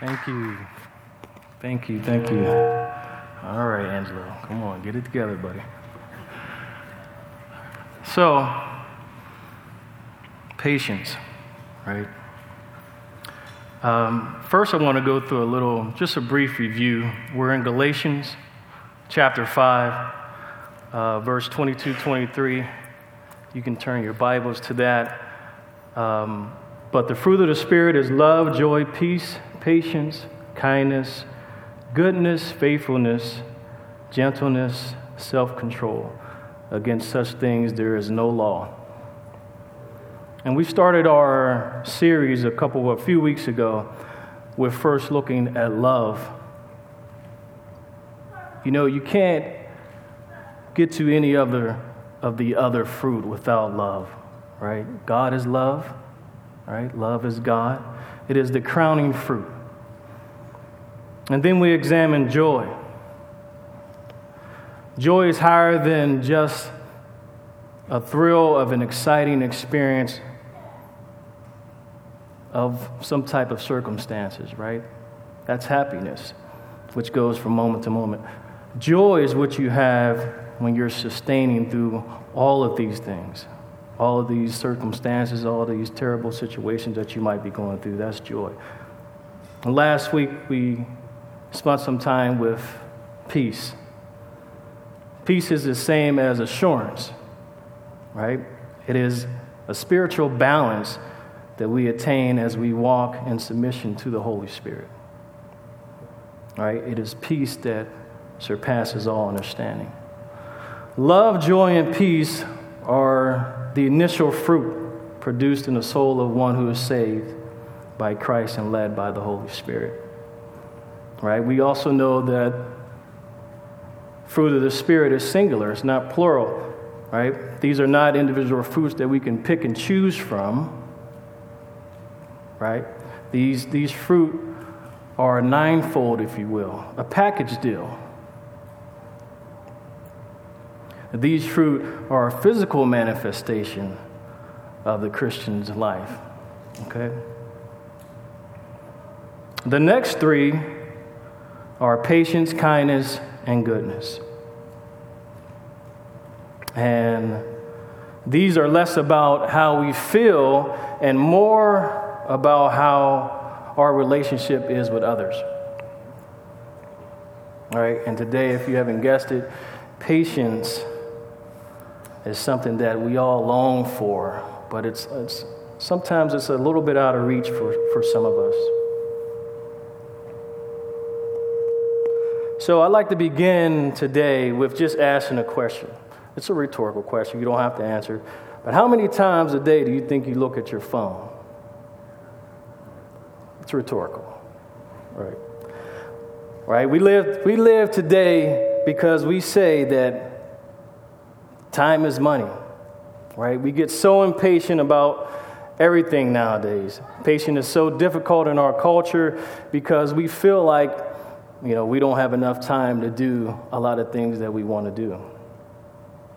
Thank you. Thank you. Thank you. All right, Angelo. Come on, get it together, buddy. So, patience, right? Um, first, I want to go through a little, just a brief review. We're in Galatians chapter 5, uh, verse 22 23. You can turn your Bibles to that. Um, but the fruit of the Spirit is love, joy, peace, patience, kindness, goodness, faithfulness, gentleness, self control. Against such things there is no law. And we started our series a couple, a few weeks ago with first looking at love. You know, you can't get to any other of the other fruit without love, right? God is love, right? Love is God. It is the crowning fruit. And then we examine joy. Joy is higher than just a thrill of an exciting experience of some type of circumstances, right? That's happiness, which goes from moment to moment. Joy is what you have when you're sustaining through all of these things, all of these circumstances, all these terrible situations that you might be going through. That's joy. And last week, we spent some time with peace. Peace is the same as assurance, right? It is a spiritual balance that we attain as we walk in submission to the Holy Spirit. Right? It is peace that surpasses all understanding. Love, joy, and peace are the initial fruit produced in the soul of one who is saved by Christ and led by the Holy Spirit. Right? We also know that fruit of the Spirit is singular, it's not plural. Right? These are not individual fruits that we can pick and choose from right? These, these fruit are ninefold, if you will, a package deal. These fruit are a physical manifestation of the Christian's life. Okay? The next three are patience, kindness, and goodness. And these are less about how we feel and more about how our relationship is with others. All right, and today, if you haven't guessed it, patience is something that we all long for, but it's, it's sometimes it's a little bit out of reach for, for some of us. So I'd like to begin today with just asking a question. It's a rhetorical question, you don't have to answer. But how many times a day do you think you look at your phone? It's rhetorical. Right. Right? We live, we live today because we say that time is money. Right? We get so impatient about everything nowadays. Patience is so difficult in our culture because we feel like, you know, we don't have enough time to do a lot of things that we want to do.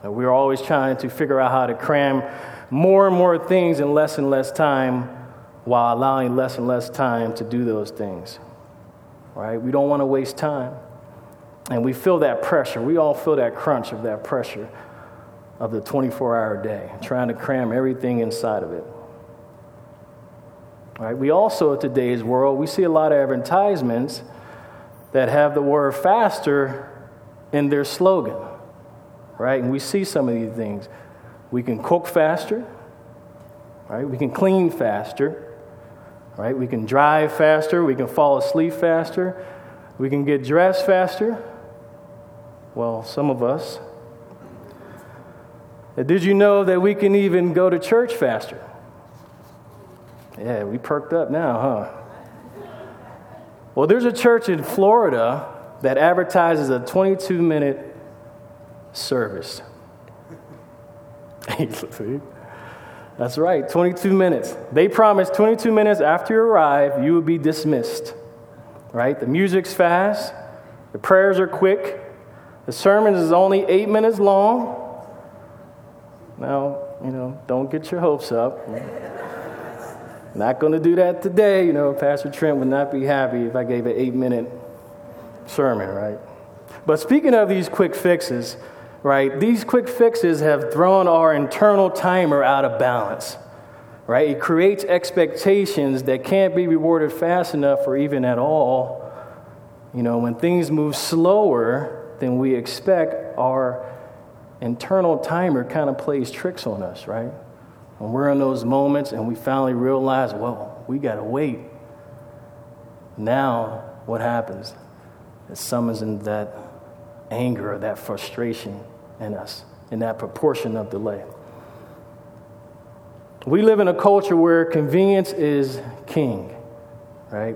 We're always trying to figure out how to cram more and more things in less and less time while allowing less and less time to do those things. Right? We don't want to waste time. And we feel that pressure. We all feel that crunch of that pressure of the 24 hour day, trying to cram everything inside of it. Right? We also, in today's world, we see a lot of advertisements that have the word faster in their slogan. Right? And we see some of these things. We can cook faster, right? We can clean faster, right? We can drive faster, we can fall asleep faster, we can get dressed faster. Well, some of us. Did you know that we can even go to church faster? Yeah, we perked up now, huh? Well, there's a church in Florida that advertises a 22 minute service. That's right, 22 minutes. They promise 22 minutes after you arrive, you will be dismissed. Right? The music's fast, the prayers are quick, the sermon is only eight minutes long. Now, you know, don't get your hopes up. Not going to do that today. You know, Pastor Trent would not be happy if I gave an eight minute sermon, right? But speaking of these quick fixes, right, these quick fixes have thrown our internal timer out of balance, right? It creates expectations that can't be rewarded fast enough or even at all. You know, when things move slower than we expect, our internal timer kind of plays tricks on us, right? When we're in those moments and we finally realize, well, we got to wait. Now, what happens? It summons in that anger or that frustration in us, in that proportion of delay. We live in a culture where convenience is king, right?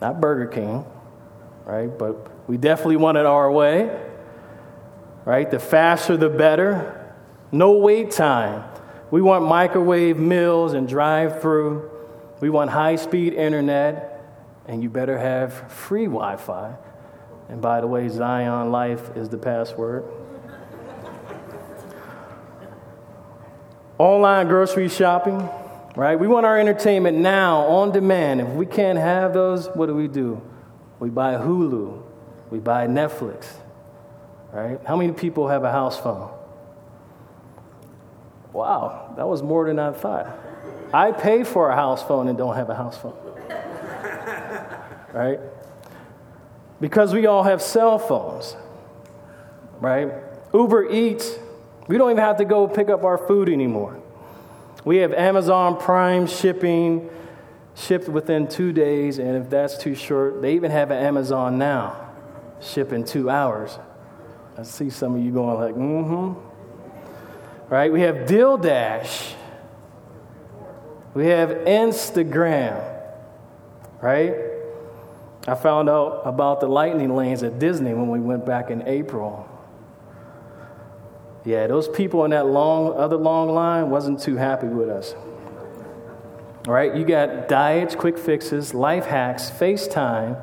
Not Burger King, right? But we definitely want it our way, right? The faster, the better. No wait time. We want microwave meals and drive through. We want high speed internet, and you better have free Wi Fi. And by the way, Zion Life is the password. Online grocery shopping, right? We want our entertainment now, on demand. If we can't have those, what do we do? We buy Hulu, we buy Netflix, right? How many people have a house phone? Wow, that was more than I thought. I pay for a house phone and don't have a house phone. right? Because we all have cell phones. Right? Uber Eats, we don't even have to go pick up our food anymore. We have Amazon Prime shipping, shipped within two days, and if that's too short, they even have an Amazon Now, ship in two hours. I see some of you going like, mm-hmm right? We have DoorDash. We have Instagram, right? I found out about the lightning lanes at Disney when we went back in April. Yeah, those people in that long other long line wasn't too happy with us. Right? You got diets, quick fixes, life hacks, FaceTime,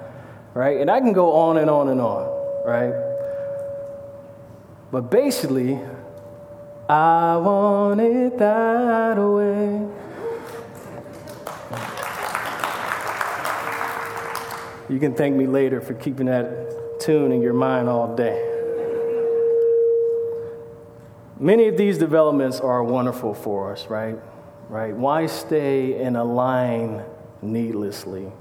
right? And I can go on and on and on, right? But basically, I want it that way. You can thank me later for keeping that tune in your mind all day. Many of these developments are wonderful for us, right? Right? Why stay in a line needlessly?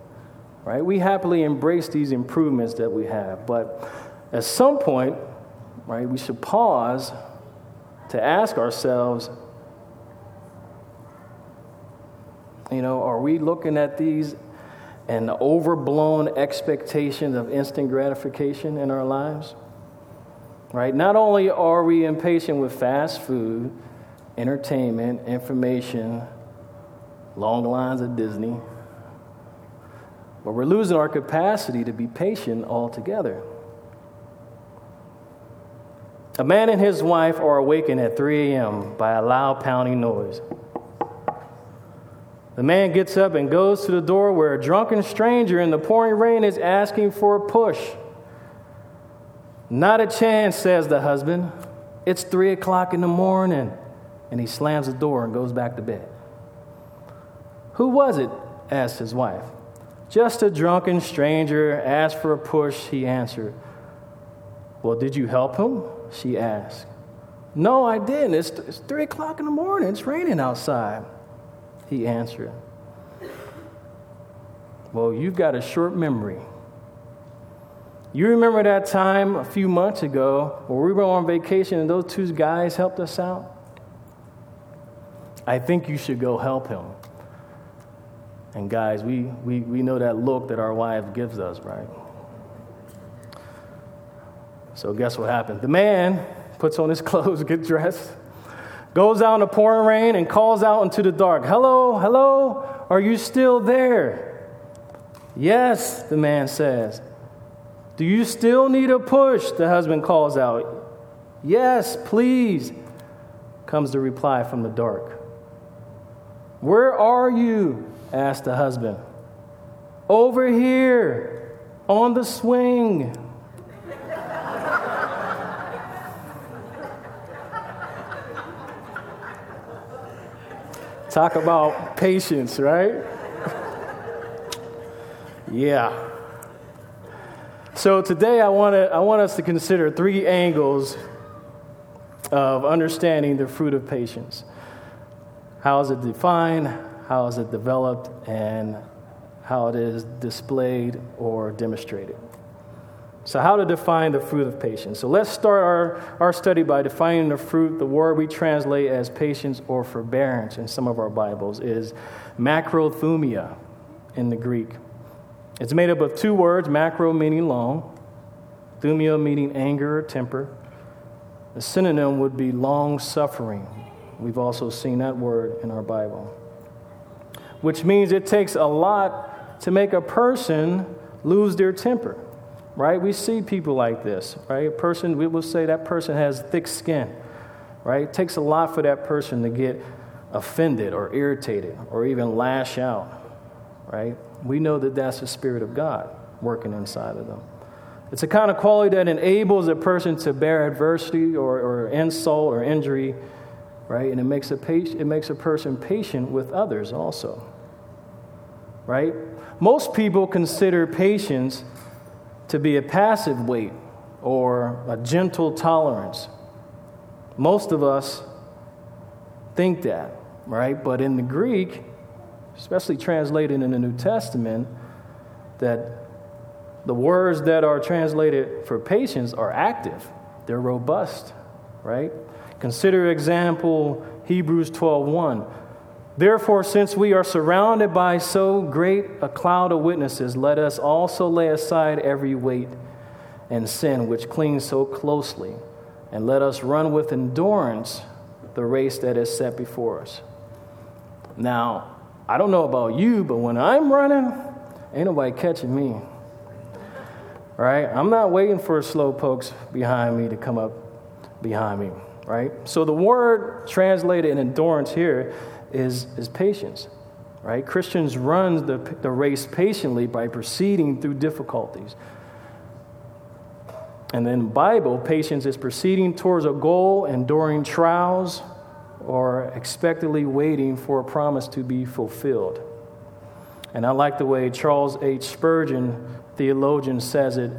Right? We happily embrace these improvements that we have, but at some point, right, we should pause to ask ourselves, you know, are we looking at these and the overblown expectations of instant gratification in our lives? Right? Not only are we impatient with fast food, entertainment, information, long lines at Disney, but we're losing our capacity to be patient altogether. A man and his wife are awakened at 3 a.m. by a loud pounding noise. The man gets up and goes to the door where a drunken stranger in the pouring rain is asking for a push. Not a chance, says the husband. It's 3 o'clock in the morning. And he slams the door and goes back to bed. Who was it? asked his wife. Just a drunken stranger asked for a push, he answered. Well, did you help him? She asked. No, I didn't. It's, it's three o'clock in the morning. It's raining outside. He answered. Well, you've got a short memory. You remember that time a few months ago where we were on vacation and those two guys helped us out? I think you should go help him. And guys, we, we, we know that look that our wife gives us, right? So, guess what happened? The man puts on his clothes, gets dressed, goes out in the pouring rain, and calls out into the dark Hello, hello, are you still there? Yes, the man says. Do you still need a push? The husband calls out. Yes, please, comes the reply from the dark. Where are you? asked the husband. Over here, on the swing. Talk about patience, right? yeah. So today I want, to, I want us to consider three angles of understanding the fruit of patience. How is it defined? How is it developed? And how it is displayed or demonstrated. So, how to define the fruit of patience? So, let's start our, our study by defining the fruit. The word we translate as patience or forbearance in some of our Bibles is macrothumia in the Greek. It's made up of two words macro meaning long, thumia meaning anger or temper. The synonym would be long suffering. We've also seen that word in our Bible, which means it takes a lot to make a person lose their temper right? We see people like this, right? A person, we will say that person has thick skin, right? It takes a lot for that person to get offended or irritated or even lash out, right? We know that that's the Spirit of God working inside of them. It's a kind of quality that enables a person to bear adversity or, or insult or injury, right? And it makes, a patient, it makes a person patient with others also, right? Most people consider patience to be a passive weight or a gentle tolerance. Most of us think that, right? But in the Greek, especially translated in the New Testament, that the words that are translated for patience are active, they're robust, right? Consider example Hebrews 12:1. Therefore, since we are surrounded by so great a cloud of witnesses, let us also lay aside every weight and sin which clings so closely, and let us run with endurance the race that is set before us. Now, I don't know about you, but when I'm running, ain't nobody catching me. Right? I'm not waiting for slow pokes behind me to come up behind me. Right? So the word translated in endurance here is, is patience, right? Christians run the, the race patiently by proceeding through difficulties. And then Bible, patience is proceeding towards a goal, enduring trials, or expectantly waiting for a promise to be fulfilled. And I like the way Charles H. Spurgeon, theologian, says it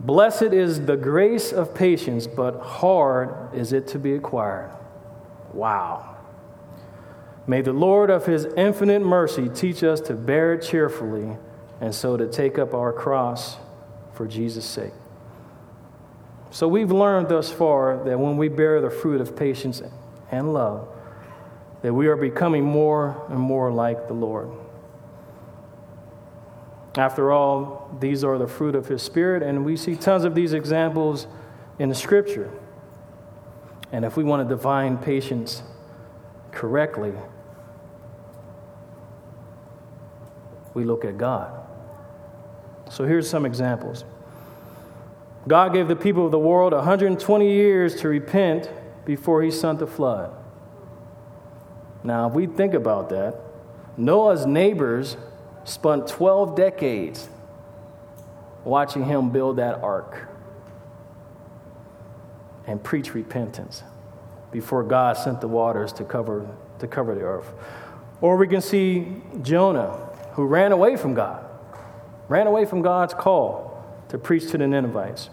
Blessed is the grace of patience, but hard is it to be acquired. Wow. May the Lord of his infinite mercy teach us to bear it cheerfully and so to take up our cross for Jesus' sake. So we've learned thus far that when we bear the fruit of patience and love, that we are becoming more and more like the Lord. After all, these are the fruit of his spirit, and we see tons of these examples in the scripture. And if we want to define patience correctly, we look at God. So here's some examples. God gave the people of the world 120 years to repent before he sent the flood. Now, if we think about that, Noah's neighbors spent 12 decades watching him build that ark and preach repentance before God sent the waters to cover, to cover the earth. Or we can see Jonah who ran away from God, ran away from God's call to preach to the Ninevites.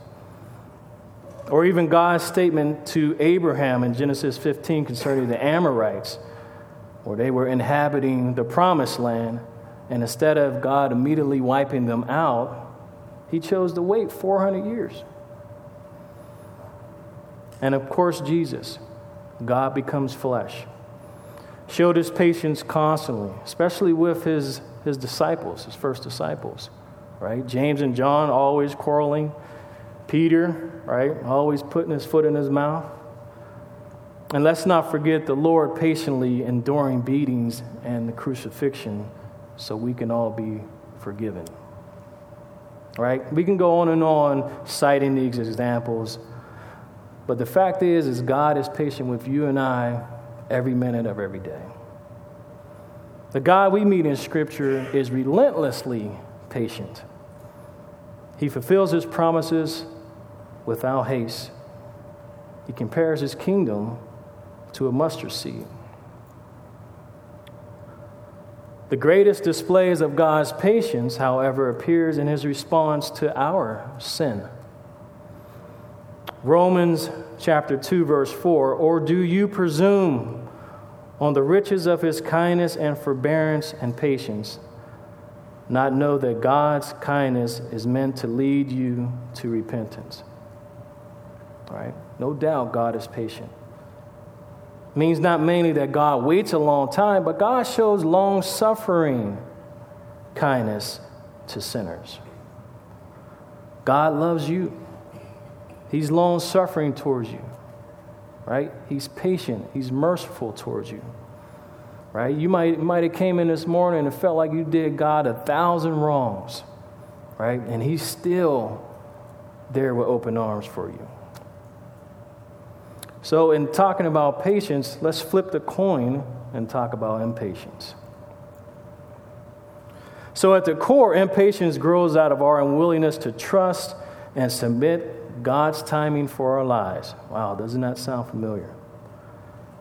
Or even God's statement to Abraham in Genesis 15 concerning the Amorites, where they were inhabiting the promised land, and instead of God immediately wiping them out, he chose to wait 400 years. And of course, Jesus, God becomes flesh, showed his patience constantly, especially with his his disciples, his first disciples, right? James and John always quarreling. Peter, right? Always putting his foot in his mouth. And let's not forget the Lord patiently enduring beatings and the crucifixion so we can all be forgiven. Right? We can go on and on citing these examples, but the fact is is God is patient with you and I every minute of every day. The God we meet in Scripture is relentlessly patient. He fulfills his promises without haste. He compares his kingdom to a mustard seed. The greatest displays of God's patience, however, appears in his response to our sin. Romans chapter 2 verse 4, or do you presume on the riches of his kindness and forbearance and patience, not know that God's kindness is meant to lead you to repentance? Right? No doubt God is patient means not mainly that God waits a long time, but God shows long suffering kindness to sinners. God loves you. He's long suffering towards you, right? He's patient. He's merciful towards you, right? You might, might have came in this morning and felt like you did God a thousand wrongs, right? And He's still there with open arms for you. So, in talking about patience, let's flip the coin and talk about impatience. So, at the core, impatience grows out of our unwillingness to trust and submit God's timing for our lives. Wow, doesn't that sound familiar?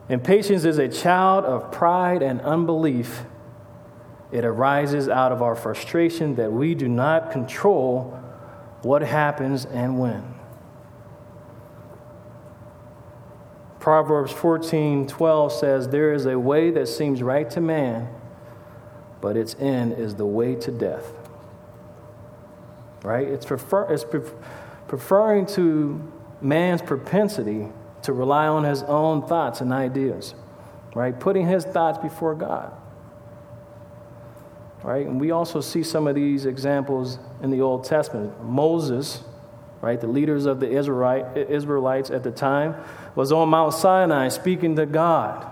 Impatience is a child of pride and unbelief. It arises out of our frustration that we do not control what happens and when. Proverbs 14 12 says, There is a way that seems right to man, but its end is the way to death. Right? It's, prefer, it's preferring to man's propensity to rely on his own thoughts and ideas, right? Putting his thoughts before God. Right? And we also see some of these examples in the Old Testament. Moses, right, the leaders of the Israelites at the time, was on Mount Sinai speaking to God,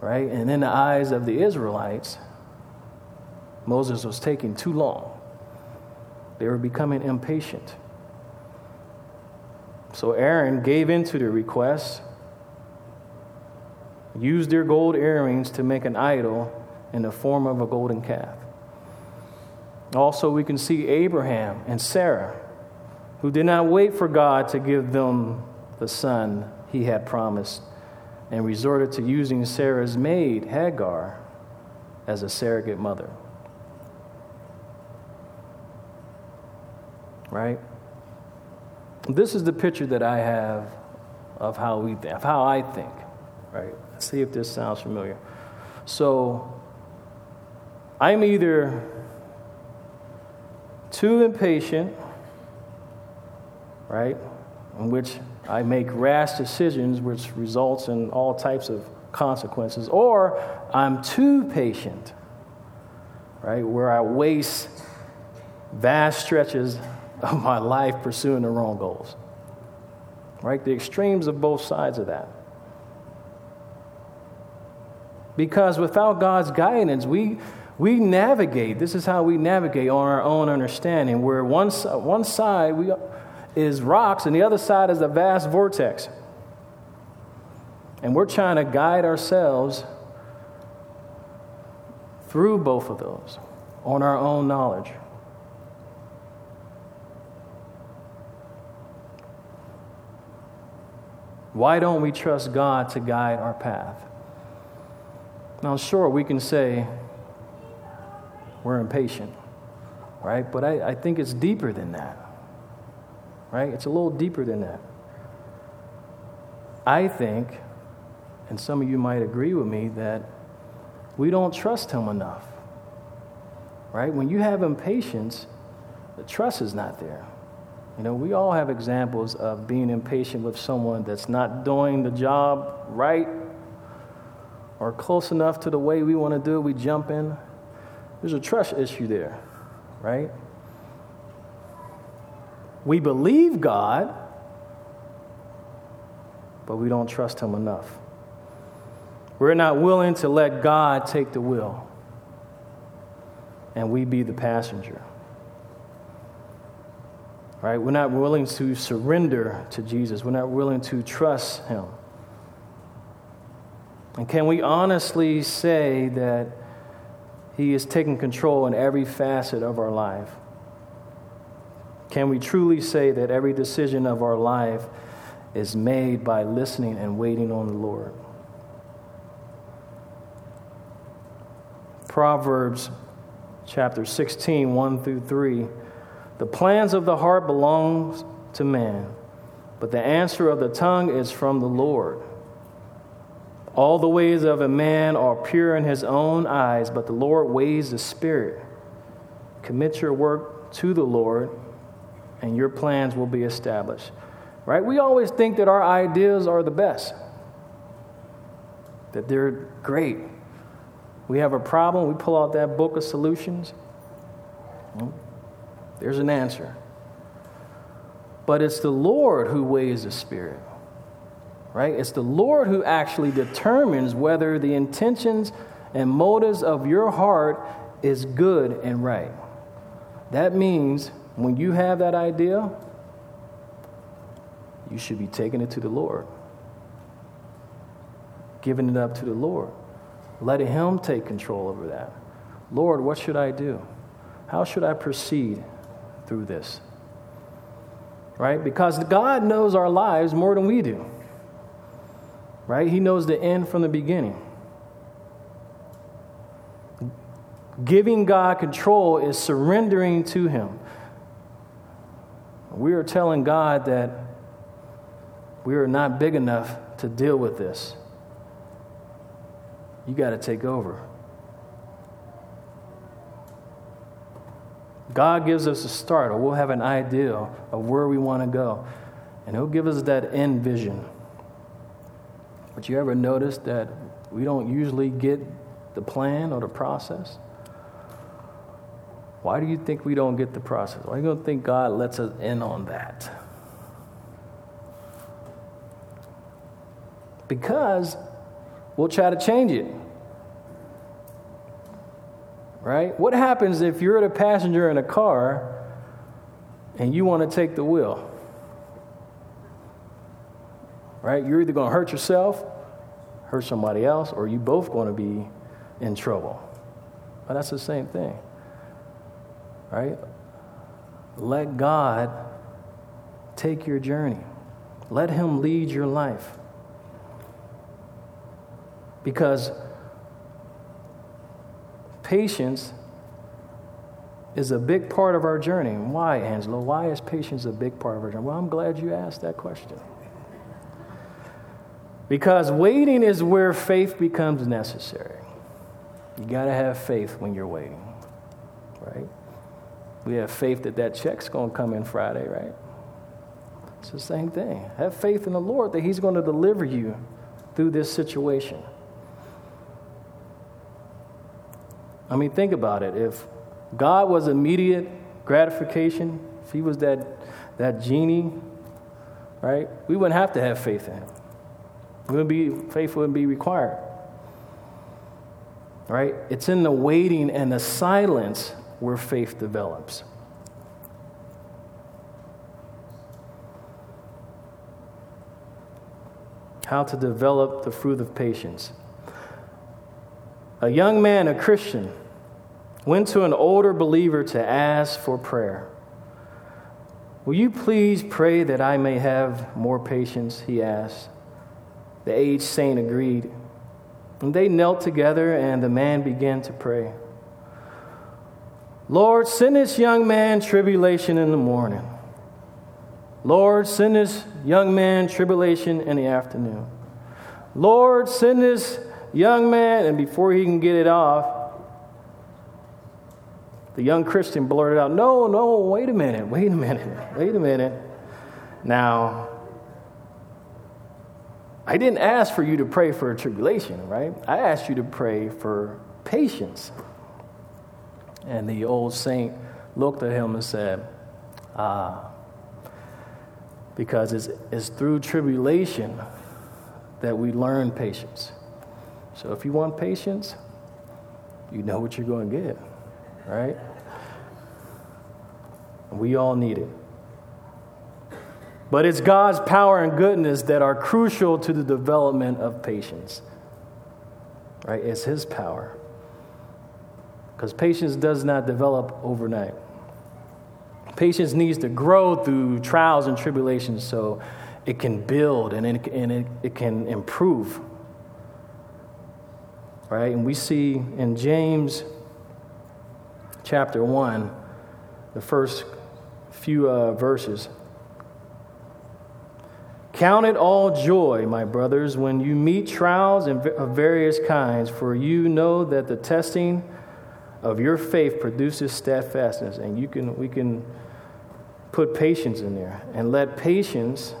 right? And in the eyes of the Israelites, Moses was taking too long. They were becoming impatient. So Aaron gave in to the request, used their gold earrings to make an idol in the form of a golden calf. Also, we can see Abraham and Sarah, who did not wait for God to give them the son he had promised and resorted to using Sarah's maid, Hagar, as a surrogate mother. Right? This is the picture that I have of how we think, of how I think. Right? Let's see if this sounds familiar. So I'm either too impatient, right? In which I make rash decisions which results in all types of consequences, or I'm too patient, right, where I waste vast stretches of my life pursuing the wrong goals. Right? The extremes of both sides of that. Because without God's guidance, we, we navigate. This is how we navigate on our own understanding, where one, one side, we, is rocks, and the other side is a vast vortex. And we're trying to guide ourselves through both of those on our own knowledge. Why don't we trust God to guide our path? Now, sure, we can say we're impatient, right? But I, I think it's deeper than that right? It's a little deeper than that. I think, and some of you might agree with me, that we don't trust Him enough, right? When you have impatience, the trust is not there. You know, we all have examples of being impatient with someone that's not doing the job right or close enough to the way we want to do it. We jump in. There's a trust issue there, right? We believe God, but we don't trust Him enough. We're not willing to let God take the wheel and we be the passenger. Right? We're not willing to surrender to Jesus. We're not willing to trust Him. And can we honestly say that He is taking control in every facet of our life? Can we truly say that every decision of our life is made by listening and waiting on the Lord? Proverbs chapter 16, 1 through 3. The plans of the heart belongs to man, but the answer of the tongue is from the Lord. All the ways of a man are pure in his own eyes, but the Lord weighs the spirit. Commit your work to the Lord, and your plans will be established. Right? We always think that our ideas are the best, that they're great. We have a problem, we pull out that book of solutions. There's an answer. But it's the Lord who weighs the spirit right? It's the Lord who actually determines whether the intentions and motives of your heart is good and right. That means when you have that idea, you should be taking it to the Lord, giving it up to the Lord, letting Him take control over that. Lord, what should I do? How should I proceed through this? Right? Because God knows our lives more than we do right? He knows the end from the beginning. Giving God control is surrendering to Him. We are telling God that we are not big enough to deal with this. You got to take over. God gives us a start, or we'll have an idea of where we want to go, and He'll give us that end vision. But you ever notice that we don't usually get the plan or the process? Why do you think we don't get the process? Why do you think God lets us in on that? Because we'll try to change it. Right? What happens if you're the passenger in a car and you want to take the wheel? right? You're either going to hurt yourself, hurt somebody else, or you both going to be in trouble. But that's the same thing, right? Let God take your journey. Let Him lead your life. Because patience is a big part of our journey. Why, Angela? Why is patience a big part of our journey? Well, I'm glad you asked that question. Because waiting is where faith becomes necessary. You got to have faith when you're waiting, right? We have faith that that check's going to come in Friday, right? It's the same thing. Have faith in the Lord that He's going to deliver you through this situation. I mean, think about it. If God was immediate gratification, if He was that, that genie, right, we wouldn't have to have faith in Him. Wouldn't be faith wouldn't be required. Right? It's in the waiting and the silence where faith develops. How to develop the fruit of patience. A young man, a Christian, went to an older believer to ask for prayer. Will you please pray that I may have more patience? He asked. The aged saint agreed. And they knelt together, and the man began to pray. Lord, send this young man tribulation in the morning. Lord, send this young man tribulation in the afternoon. Lord, send this young man, and before he can get it off, the young Christian blurted out, No, no, wait a minute, wait a minute, wait a minute. Now, I didn't ask for you to pray for a tribulation, right? I asked you to pray for patience. And the old saint looked at him and said, Ah, because it's, it's through tribulation that we learn patience. So if you want patience, you know what you're going to get, right? We all need it. But it's God's power and goodness that are crucial to the development of patience. Right? It's His power. Because patience does not develop overnight. Patience needs to grow through trials and tribulations so it can build and it, and it, it can improve. right? And we see in James chapter 1, the first few uh, verses. Count it all joy, my brothers, when you meet trials of various kinds, for you know that the testing of your faith produces steadfastness. And you can, we can put patience in there. And let patience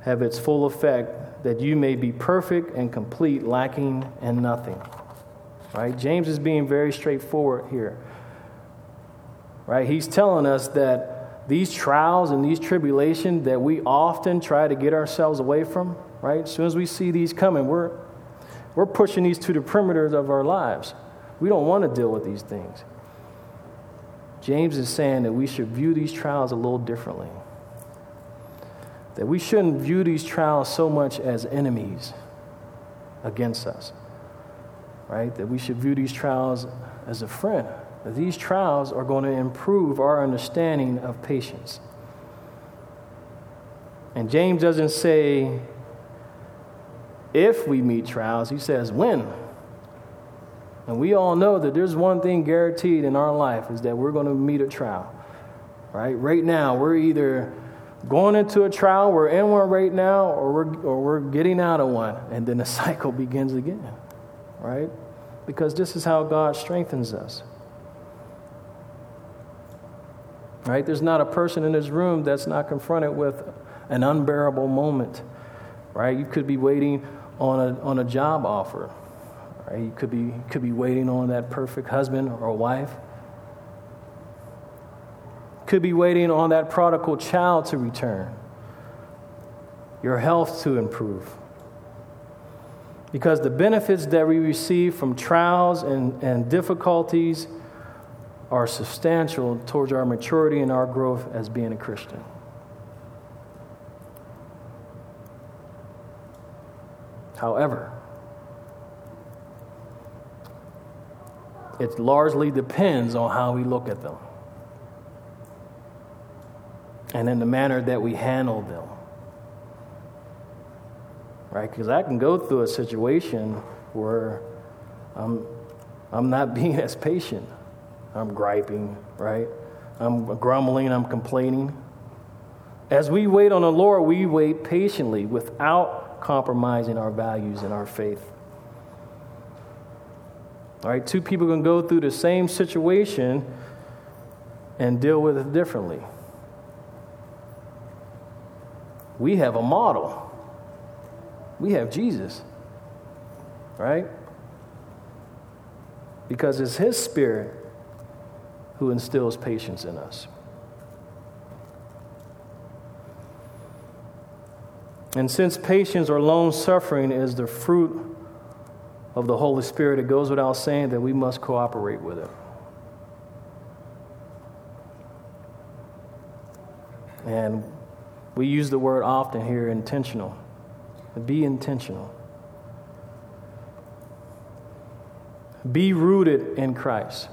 have its full effect, that you may be perfect and complete, lacking in nothing. Right? James is being very straightforward here. Right? He's telling us that these trials and these tribulations that we often try to get ourselves away from, right? As soon as we see these coming, we're, we're pushing these to the perimeters of our lives. We don't want to deal with these things. James is saying that we should view these trials a little differently. That we shouldn't view these trials so much as enemies against us, right? That we should view these trials as a friend these trials are going to improve our understanding of patience. And James doesn't say if we meet trials, he says when. And we all know that there's one thing guaranteed in our life is that we're going to meet a trial. Right? Right now, we're either going into a trial, we're in one right now, or we're, or we're getting out of one. And then the cycle begins again. Right? Because this is how God strengthens us. Right? There's not a person in this room that's not confronted with an unbearable moment. Right? You could be waiting on a, on a job offer. Right? You could be, could be waiting on that perfect husband or wife. Could be waiting on that prodigal child to return. Your health to improve. Because the benefits that we receive from trials and, and difficulties are substantial towards our maturity and our growth as being a Christian. However, it largely depends on how we look at them and in the manner that we handle them. Right? Because I can go through a situation where I'm, I'm not being as patient. I'm griping, right? I'm grumbling, I'm complaining. As we wait on the Lord, we wait patiently without compromising our values and our faith. All right, two people can go through the same situation and deal with it differently. We have a model. We have Jesus, right? Because it's His Spirit who instills patience in us. And since patience or long suffering is the fruit of the Holy Spirit, it goes without saying that we must cooperate with it. And we use the word often here intentional. Be intentional. Be rooted in Christ.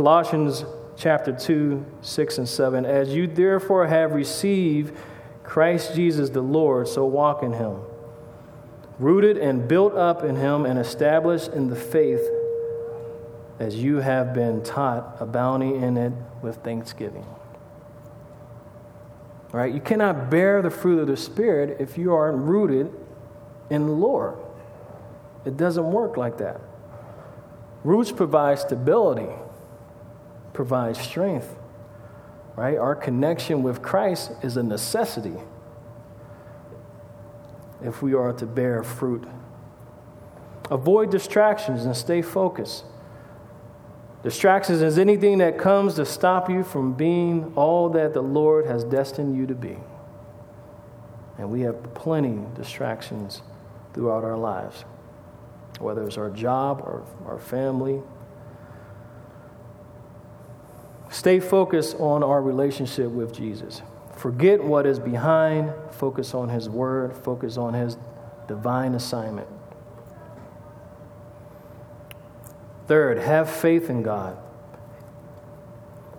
Colossians chapter 2, 6 and 7. As you therefore have received Christ Jesus the Lord, so walk in him, rooted and built up in him and established in the faith as you have been taught, abounding in it with thanksgiving. Right? You cannot bear the fruit of the Spirit if you aren't rooted in the Lord. It doesn't work like that. Roots provide stability provides strength, right? Our connection with Christ is a necessity if we are to bear fruit. Avoid distractions and stay focused. Distractions is anything that comes to stop you from being all that the Lord has destined you to be. And we have plenty distractions throughout our lives, whether it's our job or our family, Stay focused on our relationship with Jesus. Forget what is behind, focus on His Word, focus on His divine assignment. Third, have faith in God.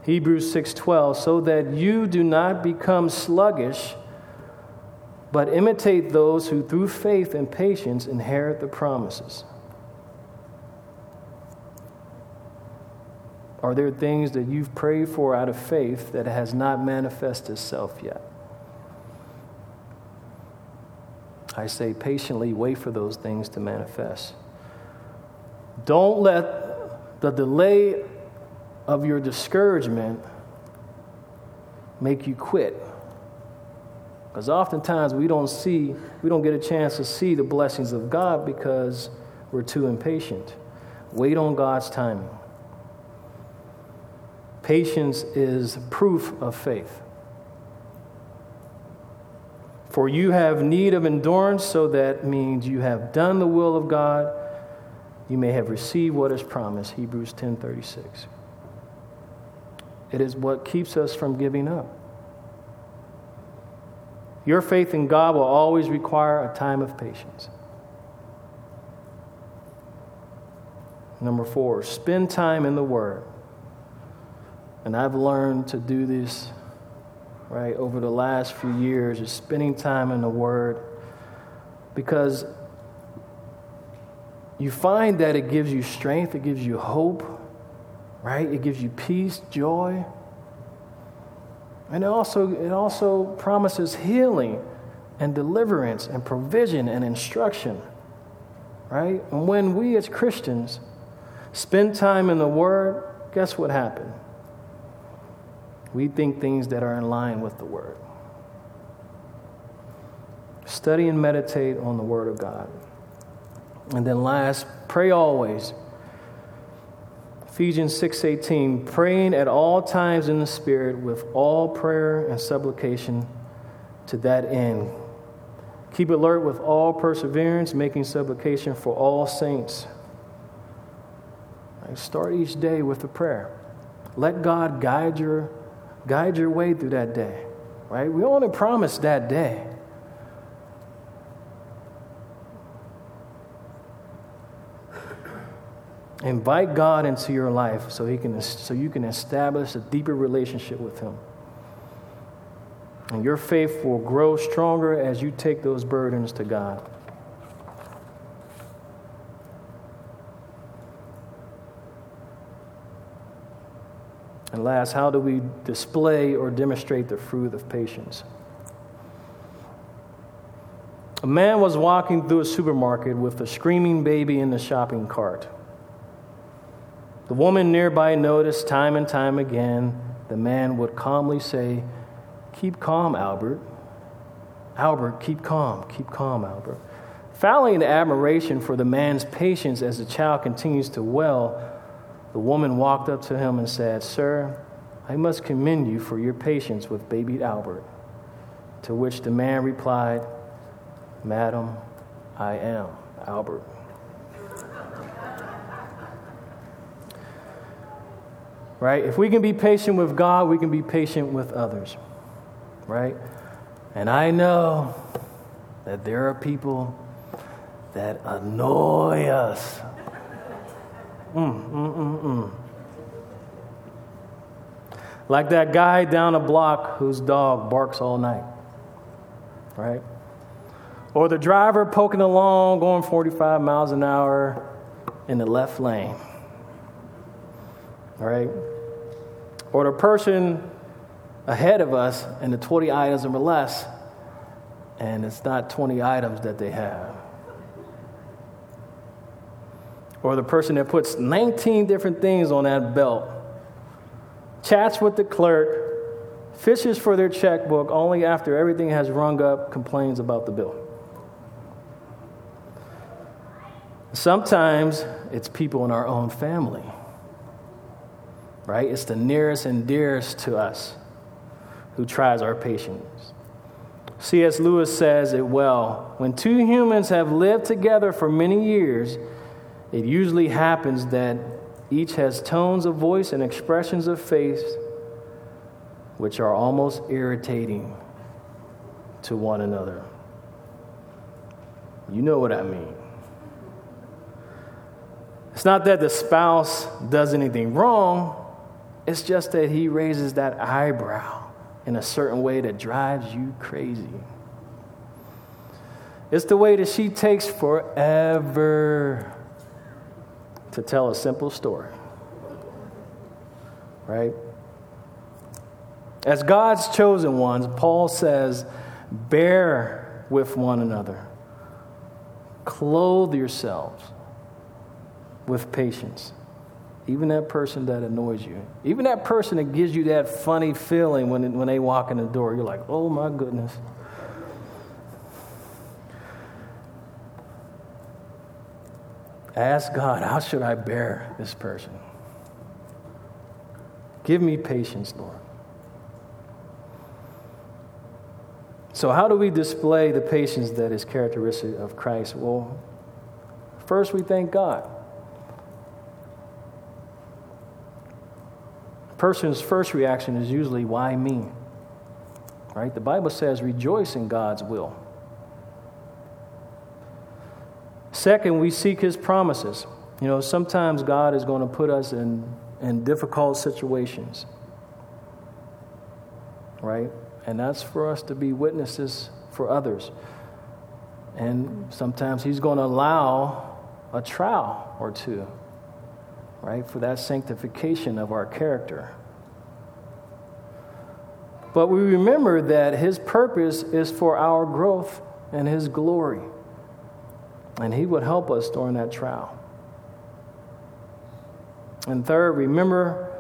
Hebrews 6:12 so that you do not become sluggish but imitate those who through faith and patience inherit the promises. Are there things that you've prayed for out of faith that has not manifested itself yet? I say patiently wait for those things to manifest. Don't let the delay of your discouragement make you quit. Because oftentimes we don't see, we don't get a chance to see the blessings of God because we're too impatient. Wait on God's timing. Patience is proof of faith. For you have need of endurance, so that means you have done the will of God. You may have received what is promised. Hebrews 10:36. It is what keeps us from giving up. Your faith in God will always require a time of patience. Number four, spend time in the Word. And I've learned to do this, right, over the last few years, is spending time in the Word because you find that it gives you strength, it gives you hope, right? It gives you peace, joy. And it also, it also promises healing and deliverance and provision and instruction, right? And when we as Christians spend time in the Word, guess what happens? We think things that are in line with the Word. Study and meditate on the Word of God. And then last, pray always. Ephesians 6:18 praying at all times in the spirit with all prayer and supplication to that end. Keep alert with all perseverance, making supplication for all saints. Start each day with a prayer. Let God guide your guide your way through that day. Right? We only promise that day. Invite God into your life so, he can, so you can establish a deeper relationship with Him. And your faith will grow stronger as you take those burdens to God. And last, how do we display or demonstrate the fruit of patience? A man was walking through a supermarket with a screaming baby in the shopping cart. The woman nearby noticed time and time again the man would calmly say, Keep calm, Albert. Albert, keep calm, keep calm, Albert. Fouling admiration for the man's patience as the child continues to wail, the woman walked up to him and said, Sir, I must commend you for your patience with baby Albert. To which the man replied, Madam, I am Albert. right? If we can be patient with God, we can be patient with others, right? And I know that there are people that annoy us. Mm, mm, mm, mm. Like that guy down a block whose dog barks all night, right? Or the driver poking along, going 45 miles an hour in the left lane, right? or the person ahead of us and the 20 items or less, and it's not 20 items that they have. Or the person that puts 19 different things on that belt, chats with the clerk, fishes for their checkbook only after everything has rung up, complains about the bill. Sometimes it's people in our own family right? It's the nearest and dearest to us who tries our patience. C.S. Lewis says it well when two humans have lived together for many years, it usually happens that each has tones of voice and expressions of face which are almost irritating to one another. You know what I mean. It's not that the spouse does anything wrong, it's just that he raises that eyebrow in a certain way that drives you crazy. It's the way that she takes forever to tell a simple story. Right? As God's chosen ones, Paul says, bear with one another, clothe yourselves with patience. Even that person that annoys you, even that person that gives you that funny feeling when, when they walk in the door, you're like, oh my goodness. Ask God, how should I bear this person? Give me patience, Lord. So, how do we display the patience that is characteristic of Christ? Well, first we thank God. A person's first reaction is usually, why me? Right? The Bible says, rejoice in God's will. Second, we seek his promises. You know, sometimes God is going to put us in, in difficult situations, right? And that's for us to be witnesses for others. And sometimes he's going to allow a trial or two, right, for that sanctification of our character. But we remember that his purpose is for our growth and his glory. And He would help us during that trial. And third, remember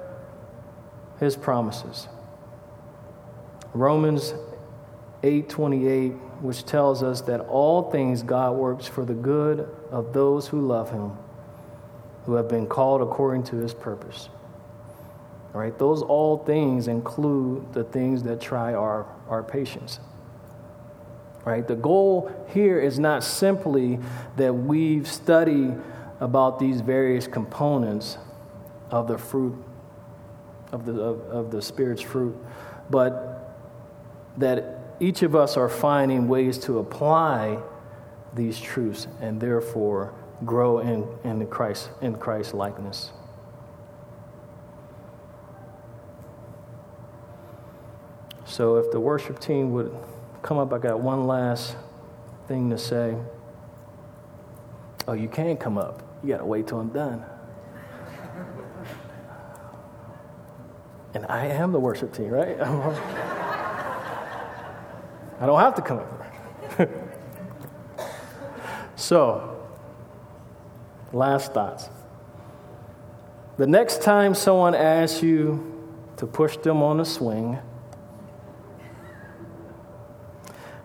His promises. Romans 8:28 which tells us that all things God works for the good of those who love him who have been called according to his purpose. All right, those all things include the things that try our, our patience right? The goal here is not simply that we've studied about these various components of the fruit, of the, of, of the Spirit's fruit, but that each of us are finding ways to apply these truths and therefore grow in, in Christ in Christ likeness. So if the worship team would come up, I got one last thing to say. Oh, you can't come up. You got to wait till I'm done. And I am the worship team, right? I don't have to come up. so, last thoughts. The next time someone asks you to push them on a swing,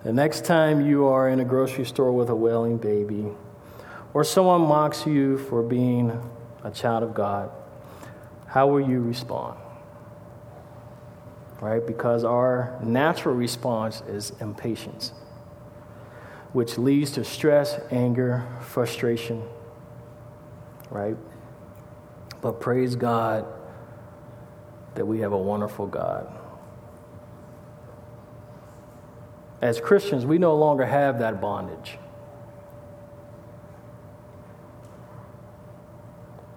The next time you are in a grocery store with a wailing baby, or someone mocks you for being a child of God, how will you respond? Right? Because our natural response is impatience, which leads to stress, anger, frustration. Right? But praise God that we have a wonderful God as Christians, we no longer have that bondage.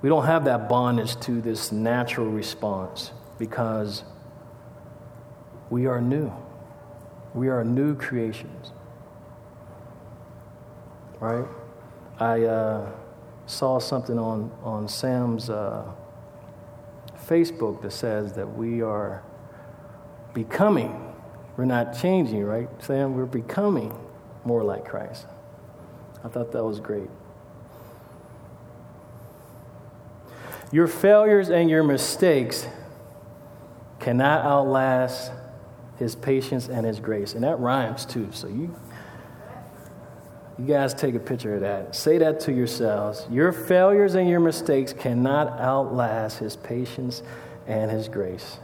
We don't have that bondage to this natural response because we are new. We are new creations. Right? I uh, saw something on, on Sam's uh, Facebook that says that we are becoming we're not changing, right, Sam? We're becoming more like Christ. I thought that was great. Your failures and your mistakes cannot outlast his patience and his grace. And that rhymes too. So you you guys take a picture of that. Say that to yourselves. Your failures and your mistakes cannot outlast his patience and his grace.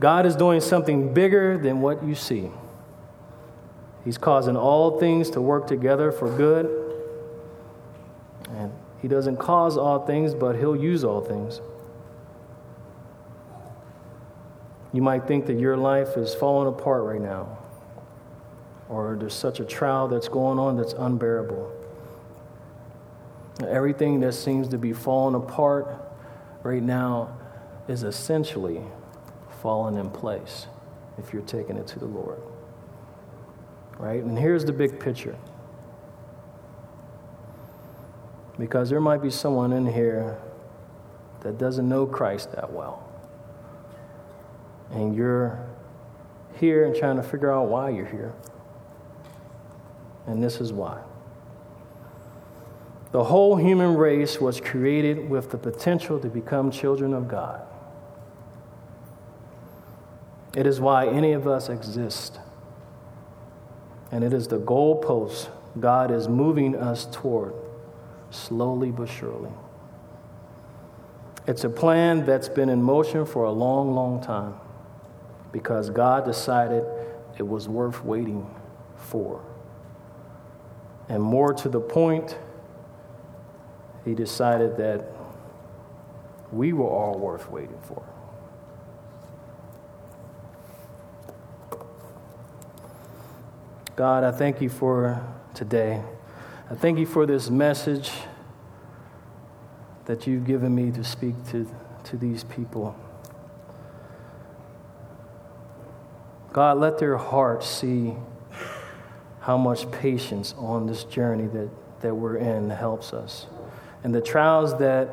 God is doing something bigger than what you see. He's causing all things to work together for good. And He doesn't cause all things, but He'll use all things. You might think that your life is falling apart right now, or there's such a trial that's going on that's unbearable. Everything that seems to be falling apart right now is essentially fallen in place if you're taking it to the Lord. right? And here's the big picture. Because there might be someone in here that doesn't know Christ that well. And you're here and trying to figure out why you're here. And this is why. The whole human race was created with the potential to become children of God. It is why any of us exist. And it is the goalpost God is moving us toward, slowly but surely. It's a plan that's been in motion for a long, long time because God decided it was worth waiting for. And more to the point, He decided that we were all worth waiting for. God, I thank you for today. I thank you for this message that you've given me to speak to, to these people. God, let their hearts see how much patience on this journey that, that we're in helps us. And the trials that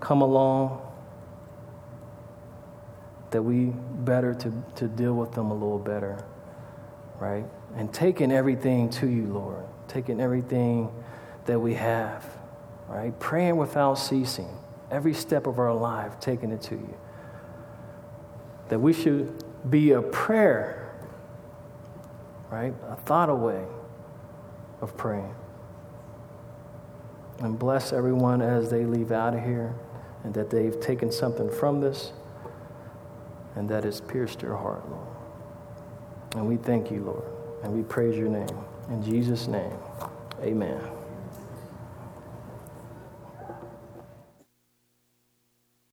come along, that we better to, to deal with them a little better, right? And taking everything to you, Lord, taking everything that we have, right? Praying without ceasing, every step of our life, taking it to you. That we should be a prayer, right? A thought away of praying. And bless everyone as they leave out of here and that they've taken something from this and that it's pierced their heart, Lord. And we thank you, Lord, and we praise your name. In Jesus' name, amen.